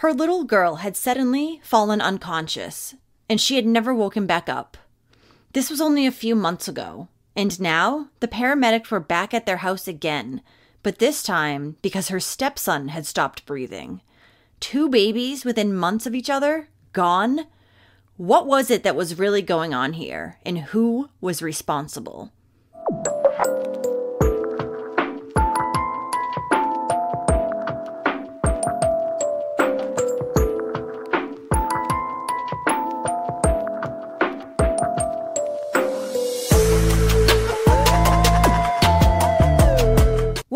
Her little girl had suddenly fallen unconscious, and she had never woken back up. This was only a few months ago, and now the paramedics were back at their house again, but this time because her stepson had stopped breathing. Two babies within months of each other? Gone? What was it that was really going on here, and who was responsible?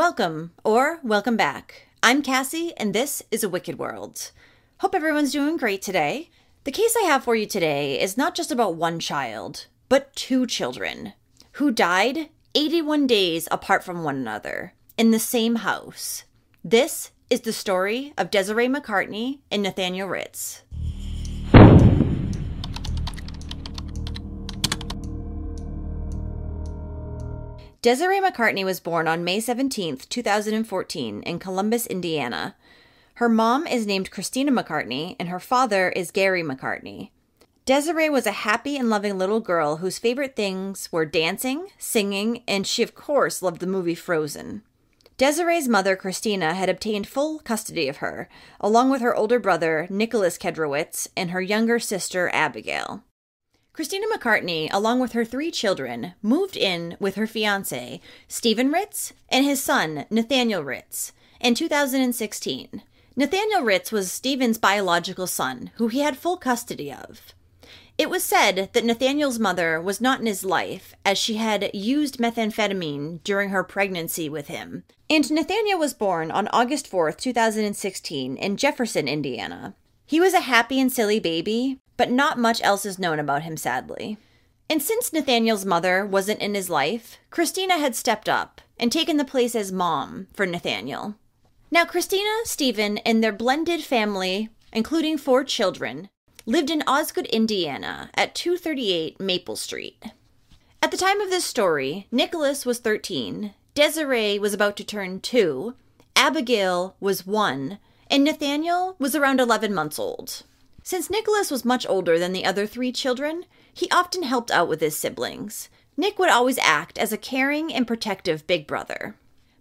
Welcome, or welcome back. I'm Cassie, and this is A Wicked World. Hope everyone's doing great today. The case I have for you today is not just about one child, but two children who died 81 days apart from one another in the same house. This is the story of Desiree McCartney and Nathaniel Ritz. Desiree McCartney was born on May 17, 2014, in Columbus, Indiana. Her mom is named Christina McCartney, and her father is Gary McCartney. Desiree was a happy and loving little girl whose favorite things were dancing, singing, and she, of course, loved the movie Frozen. Desiree's mother, Christina, had obtained full custody of her, along with her older brother, Nicholas Kedrowitz, and her younger sister, Abigail. Christina McCartney, along with her three children, moved in with her fiance, Stephen Ritz, and his son, Nathaniel Ritz, in 2016. Nathaniel Ritz was Stephen's biological son, who he had full custody of. It was said that Nathaniel's mother was not in his life, as she had used methamphetamine during her pregnancy with him. And Nathaniel was born on August 4th, 2016, in Jefferson, Indiana. He was a happy and silly baby, but not much else is known about him, sadly. And since Nathaniel's mother wasn't in his life, Christina had stepped up and taken the place as mom for Nathaniel. Now, Christina, Stephen, and their blended family, including four children, lived in Osgood, Indiana at 238 Maple Street. At the time of this story, Nicholas was 13, Desiree was about to turn 2, Abigail was 1, and Nathaniel was around 11 months old. Since Nicholas was much older than the other three children, he often helped out with his siblings. Nick would always act as a caring and protective big brother.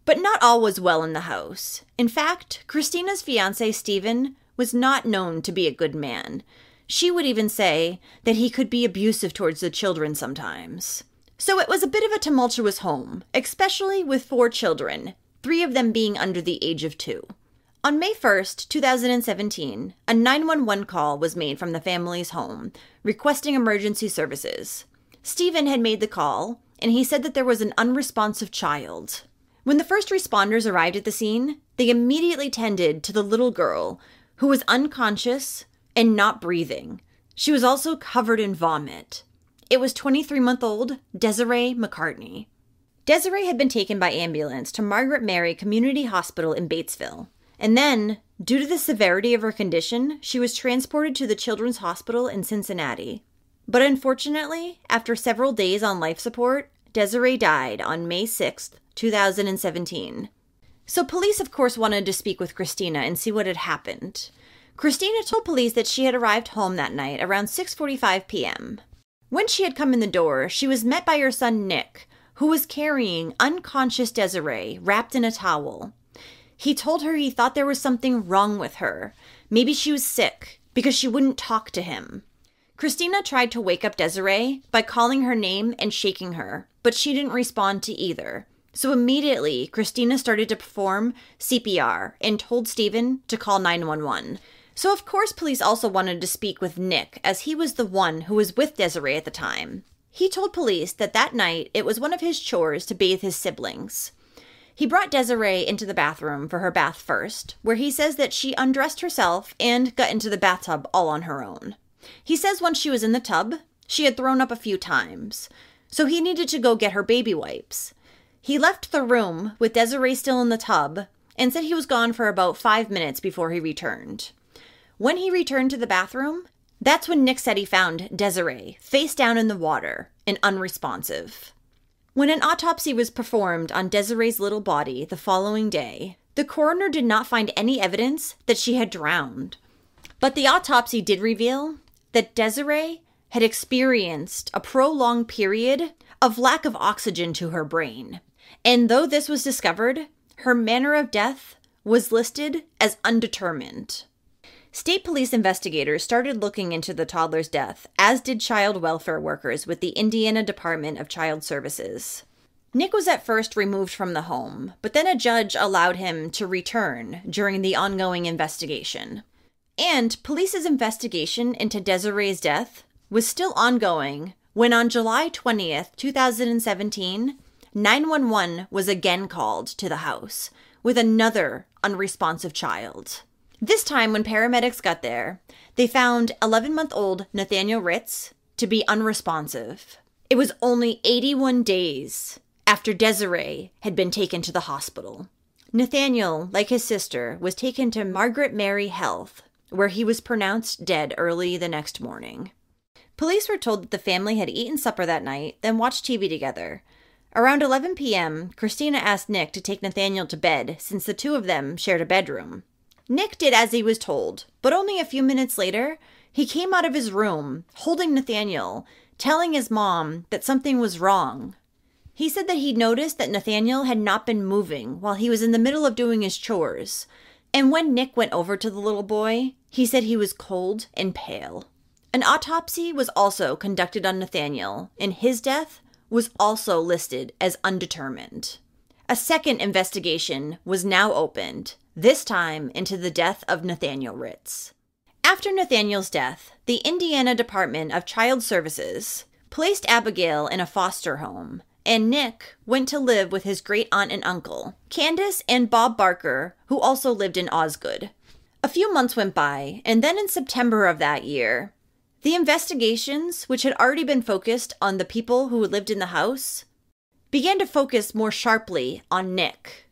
But not all was well in the house. In fact, Christina's fiance, Stephen, was not known to be a good man. She would even say that he could be abusive towards the children sometimes. So it was a bit of a tumultuous home, especially with four children, three of them being under the age of two. On May 1st, 2017, a 911 call was made from the family's home requesting emergency services. Stephen had made the call, and he said that there was an unresponsive child. When the first responders arrived at the scene, they immediately tended to the little girl, who was unconscious and not breathing. She was also covered in vomit. It was 23 month old Desiree McCartney. Desiree had been taken by ambulance to Margaret Mary Community Hospital in Batesville. And then, due to the severity of her condition, she was transported to the Children's Hospital in Cincinnati. But unfortunately, after several days on life support, Desiree died on May 6th, 2017. So police, of course, wanted to speak with Christina and see what had happened. Christina told police that she had arrived home that night around 6:45 p.m. When she had come in the door, she was met by her son Nick, who was carrying unconscious Desiree wrapped in a towel. He told her he thought there was something wrong with her. Maybe she was sick because she wouldn't talk to him. Christina tried to wake up Desiree by calling her name and shaking her, but she didn't respond to either. So immediately, Christina started to perform CPR and told Stephen to call 911. So, of course, police also wanted to speak with Nick, as he was the one who was with Desiree at the time. He told police that that night it was one of his chores to bathe his siblings. He brought Desiree into the bathroom for her bath first, where he says that she undressed herself and got into the bathtub all on her own. He says once she was in the tub, she had thrown up a few times, so he needed to go get her baby wipes. He left the room with Desiree still in the tub and said he was gone for about five minutes before he returned. When he returned to the bathroom, that's when Nick said he found Desiree face down in the water and unresponsive. When an autopsy was performed on Desiree's little body the following day, the coroner did not find any evidence that she had drowned. But the autopsy did reveal that Desiree had experienced a prolonged period of lack of oxygen to her brain. And though this was discovered, her manner of death was listed as undetermined. State police investigators started looking into the toddler's death, as did child welfare workers with the Indiana Department of Child Services. Nick was at first removed from the home, but then a judge allowed him to return during the ongoing investigation. And police's investigation into Desiree's death was still ongoing when on July 20th, 2017, 911 was again called to the house with another unresponsive child. This time, when paramedics got there, they found 11 month old Nathaniel Ritz to be unresponsive. It was only 81 days after Desiree had been taken to the hospital. Nathaniel, like his sister, was taken to Margaret Mary Health, where he was pronounced dead early the next morning. Police were told that the family had eaten supper that night, then watched TV together. Around 11 p.m., Christina asked Nick to take Nathaniel to bed since the two of them shared a bedroom. Nick did as he was told, but only a few minutes later, he came out of his room holding Nathaniel, telling his mom that something was wrong. He said that he'd noticed that Nathaniel had not been moving while he was in the middle of doing his chores. And when Nick went over to the little boy, he said he was cold and pale. An autopsy was also conducted on Nathaniel, and his death was also listed as undetermined. A second investigation was now opened, this time into the death of Nathaniel Ritz. After Nathaniel's death, the Indiana Department of Child Services placed Abigail in a foster home, and Nick went to live with his great aunt and uncle, Candace and Bob Barker, who also lived in Osgood. A few months went by, and then in September of that year, the investigations, which had already been focused on the people who lived in the house, began to focus more sharply on Nick.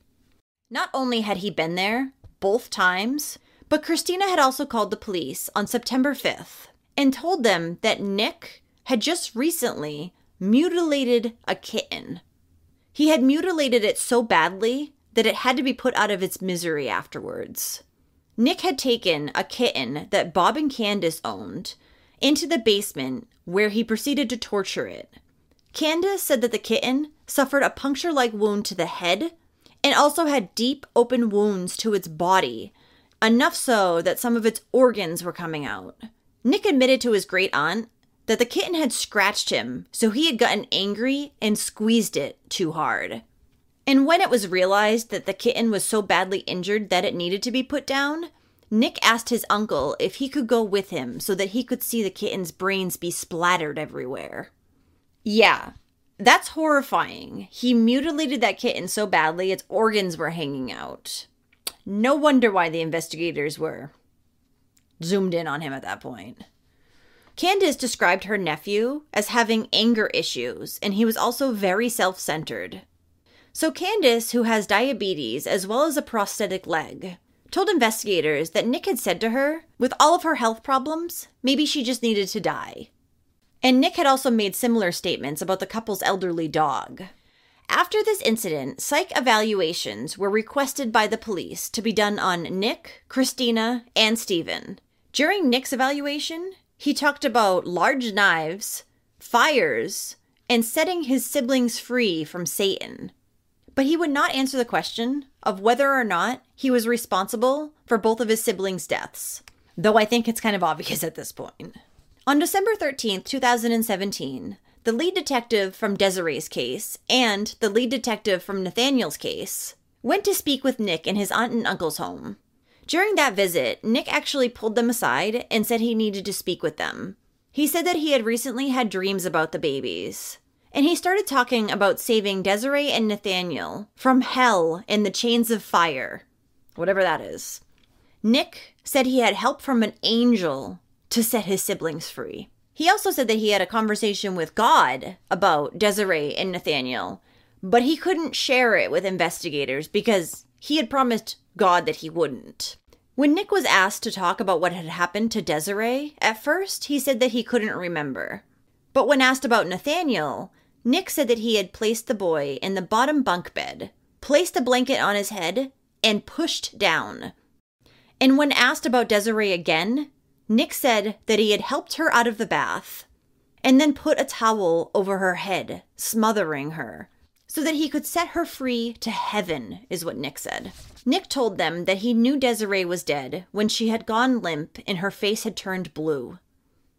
Not only had he been there, both times, but Christina had also called the police on September 5th and told them that Nick had just recently mutilated a kitten. He had mutilated it so badly that it had to be put out of its misery afterwards. Nick had taken a kitten that Bob and Candace owned into the basement where he proceeded to torture it. Candace said that the kitten suffered a puncture like wound to the head and also had deep open wounds to its body, enough so that some of its organs were coming out. Nick admitted to his great aunt that the kitten had scratched him, so he had gotten angry and squeezed it too hard. And when it was realized that the kitten was so badly injured that it needed to be put down, Nick asked his uncle if he could go with him so that he could see the kitten's brains be splattered everywhere. Yeah, that's horrifying. He mutilated that kitten so badly its organs were hanging out. No wonder why the investigators were zoomed in on him at that point. Candace described her nephew as having anger issues, and he was also very self centered. So, Candace, who has diabetes as well as a prosthetic leg, told investigators that Nick had said to her, with all of her health problems, maybe she just needed to die. And Nick had also made similar statements about the couple's elderly dog. After this incident, psych evaluations were requested by the police to be done on Nick, Christina, and Stephen. During Nick's evaluation, he talked about large knives, fires, and setting his siblings free from Satan. But he would not answer the question of whether or not he was responsible for both of his siblings' deaths, though I think it's kind of obvious at this point. On December 13th, 2017, the lead detective from Desiree's case and the lead detective from Nathaniel's case went to speak with Nick in his aunt and uncle's home. During that visit, Nick actually pulled them aside and said he needed to speak with them. He said that he had recently had dreams about the babies. And he started talking about saving Desiree and Nathaniel from hell in the chains of fire, whatever that is. Nick said he had help from an angel to set his siblings free. He also said that he had a conversation with God about Desiree and Nathaniel, but he couldn't share it with investigators because he had promised God that he wouldn't. When Nick was asked to talk about what had happened to Desiree, at first he said that he couldn't remember. But when asked about Nathaniel, Nick said that he had placed the boy in the bottom bunk bed, placed a blanket on his head, and pushed down. And when asked about Desiree again, Nick said that he had helped her out of the bath and then put a towel over her head, smothering her, so that he could set her free to heaven, is what Nick said. Nick told them that he knew Desiree was dead when she had gone limp and her face had turned blue.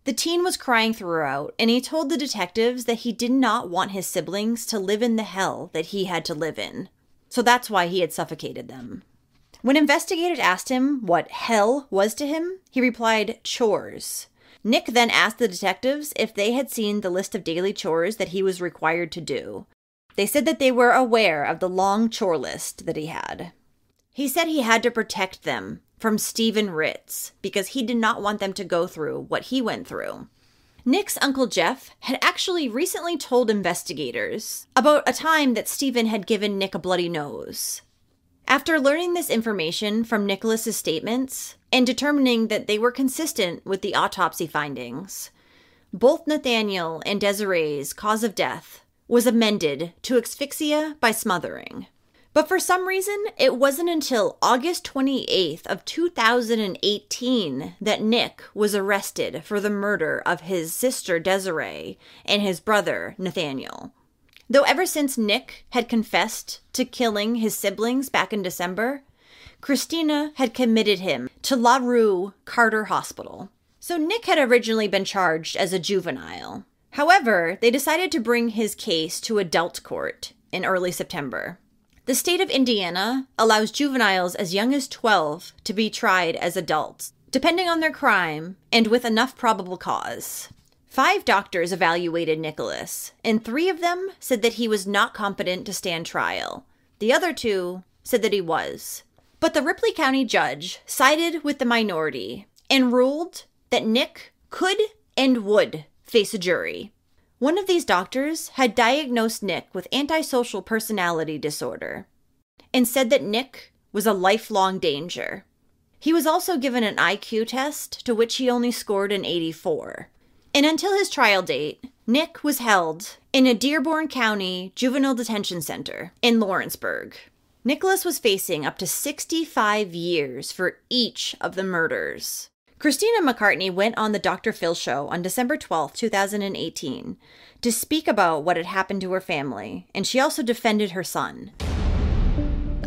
The teen was crying throughout, and he told the detectives that he did not want his siblings to live in the hell that he had to live in. So that's why he had suffocated them. When investigators asked him what hell was to him, he replied, chores. Nick then asked the detectives if they had seen the list of daily chores that he was required to do. They said that they were aware of the long chore list that he had. He said he had to protect them from Stephen Ritz because he did not want them to go through what he went through. Nick's uncle Jeff had actually recently told investigators about a time that Stephen had given Nick a bloody nose. After learning this information from Nicholas's statements and determining that they were consistent with the autopsy findings, both Nathaniel and Desiree's cause of death was amended to asphyxia by smothering. But for some reason, it wasn't until August 28th of 2018 that Nick was arrested for the murder of his sister Desiree and his brother Nathaniel. Though ever since Nick had confessed to killing his siblings back in December, Christina had committed him to La Rue Carter Hospital. So Nick had originally been charged as a juvenile. However, they decided to bring his case to adult court in early September. The state of Indiana allows juveniles as young as 12 to be tried as adults, depending on their crime and with enough probable cause. Five doctors evaluated Nicholas, and three of them said that he was not competent to stand trial. The other two said that he was. But the Ripley County judge sided with the minority and ruled that Nick could and would face a jury. One of these doctors had diagnosed Nick with antisocial personality disorder and said that Nick was a lifelong danger. He was also given an IQ test to which he only scored an 84. And until his trial date, Nick was held in a Dearborn County Juvenile Detention Center in Lawrenceburg. Nicholas was facing up to 65 years for each of the murders. Christina McCartney went on the Dr. Phil show on December 12, 2018, to speak about what had happened to her family, and she also defended her son.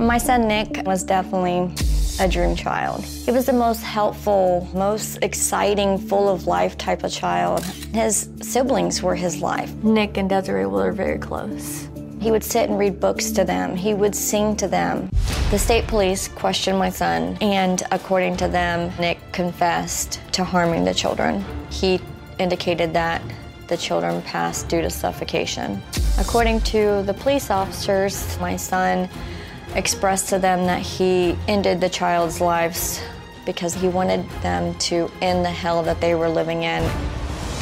My son Nick was definitely a dream child. He was the most helpful, most exciting, full of life type of child. His siblings were his life. Nick and Desiree were very close. He would sit and read books to them. He would sing to them. The state police questioned my son, and according to them, Nick confessed to harming the children. He indicated that the children passed due to suffocation. According to the police officers, my son expressed to them that he ended the child's lives because he wanted them to end the hell that they were living in.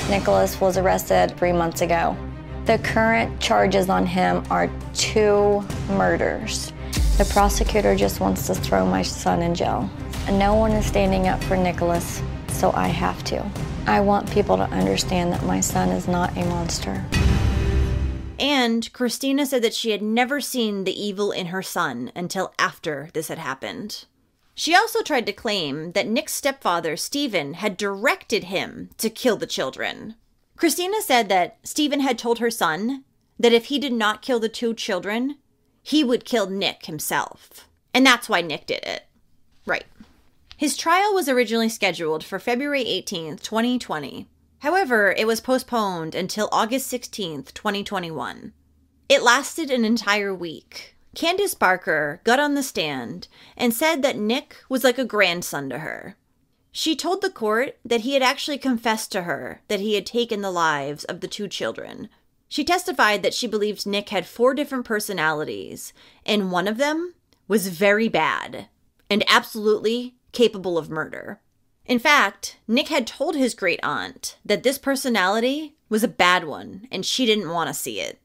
Nicholas was arrested three months ago. The current charges on him are two murders. The prosecutor just wants to throw my son in jail. And no one is standing up for Nicholas, so I have to. I want people to understand that my son is not a monster. And Christina said that she had never seen the evil in her son until after this had happened. She also tried to claim that Nick's stepfather, Stephen, had directed him to kill the children. Christina said that Stephen had told her son that if he did not kill the two children, he would kill Nick himself. And that's why Nick did it. Right. His trial was originally scheduled for February 18th, 2020. However, it was postponed until August 16th, 2021. It lasted an entire week. Candace Barker got on the stand and said that Nick was like a grandson to her. She told the court that he had actually confessed to her that he had taken the lives of the two children. She testified that she believed Nick had four different personalities, and one of them was very bad and absolutely capable of murder. In fact, Nick had told his great aunt that this personality was a bad one and she didn't want to see it.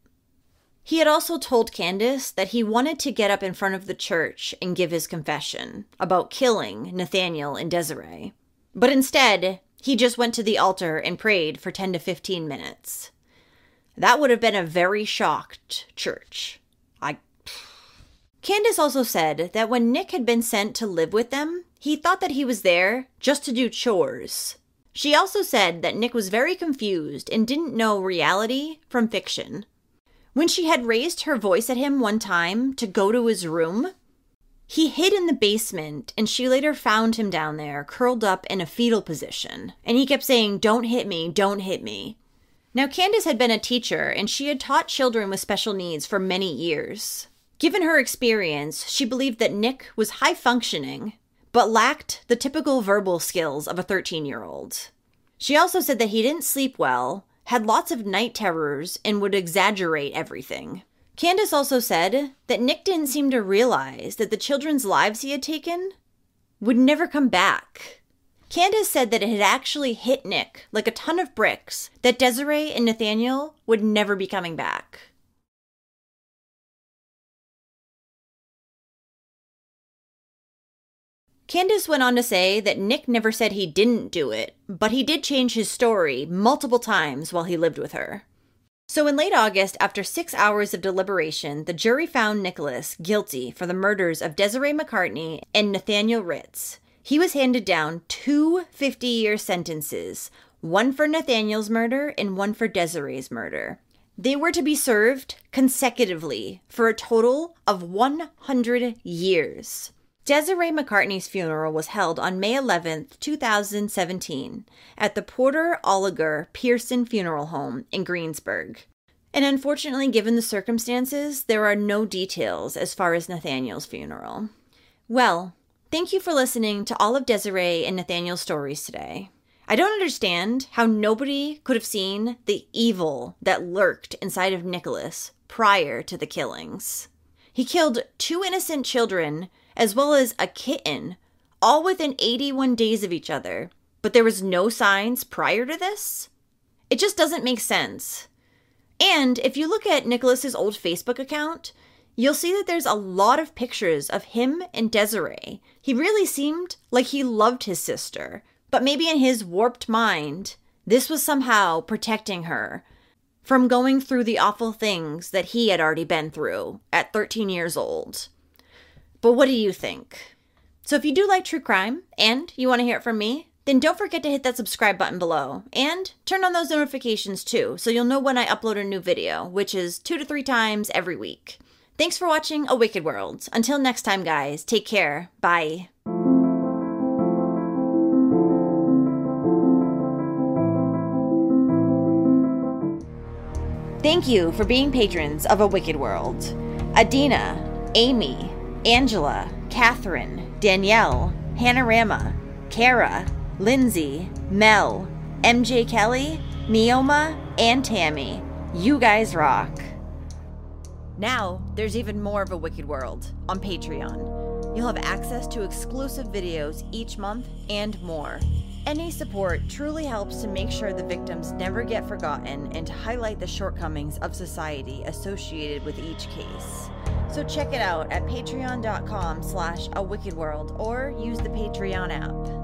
He had also told Candace that he wanted to get up in front of the church and give his confession about killing Nathaniel and Desiree. But instead, he just went to the altar and prayed for 10 to 15 minutes. That would have been a very shocked church. I. Candace also said that when Nick had been sent to live with them, he thought that he was there just to do chores She also said that Nick was very confused and didn't know reality from fiction. When she had raised her voice at him one time to go to his room, he hid in the basement, and she later found him down there, curled up in a fetal position. And he kept saying, Don't hit me, don't hit me. Now, Candace had been a teacher, and she had taught children with special needs for many years. Given her experience, she believed that Nick was high functioning, but lacked the typical verbal skills of a 13 year old. She also said that he didn't sleep well, had lots of night terrors, and would exaggerate everything. Candace also said that Nick didn't seem to realize that the children's lives he had taken would never come back. Candace said that it had actually hit Nick like a ton of bricks that Desiree and Nathaniel would never be coming back. Candace went on to say that Nick never said he didn't do it, but he did change his story multiple times while he lived with her. So, in late August, after six hours of deliberation, the jury found Nicholas guilty for the murders of Desiree McCartney and Nathaniel Ritz. He was handed down two 50 year sentences one for Nathaniel's murder and one for Desiree's murder. They were to be served consecutively for a total of 100 years. Desiree McCartney's funeral was held on May 11, 2017, at the Porter Oliger Pearson Funeral Home in Greensburg. And unfortunately, given the circumstances, there are no details as far as Nathaniel's funeral. Well, thank you for listening to all of Desiree and Nathaniel's stories today. I don't understand how nobody could have seen the evil that lurked inside of Nicholas prior to the killings. He killed two innocent children as well as a kitten, all within 81 days of each other. But there was no signs prior to this? It just doesn't make sense. And if you look at Nicholas's old Facebook account, you'll see that there's a lot of pictures of him and Desiree. He really seemed like he loved his sister, but maybe in his warped mind, this was somehow protecting her from going through the awful things that he had already been through at 13 years old. But what do you think? So if you do like true crime and you want to hear it from me, then don't forget to hit that subscribe button below and turn on those notifications too so you'll know when I upload a new video, which is two to three times every week. Thanks for watching A Wicked World. Until next time, guys, take care. Bye. Thank you for being patrons of A Wicked World. Adina, Amy, Angela, Catherine, Danielle, Hanorama, Kara, Lindsay, Mel, MJ Kelly, Neoma, and Tammy. You guys rock. Now, there's even more of a Wicked World on Patreon. You'll have access to exclusive videos each month and more. Any support truly helps to make sure the victims never get forgotten and to highlight the shortcomings of society associated with each case. So check it out at patreon.com slash a wicked world or use the Patreon app.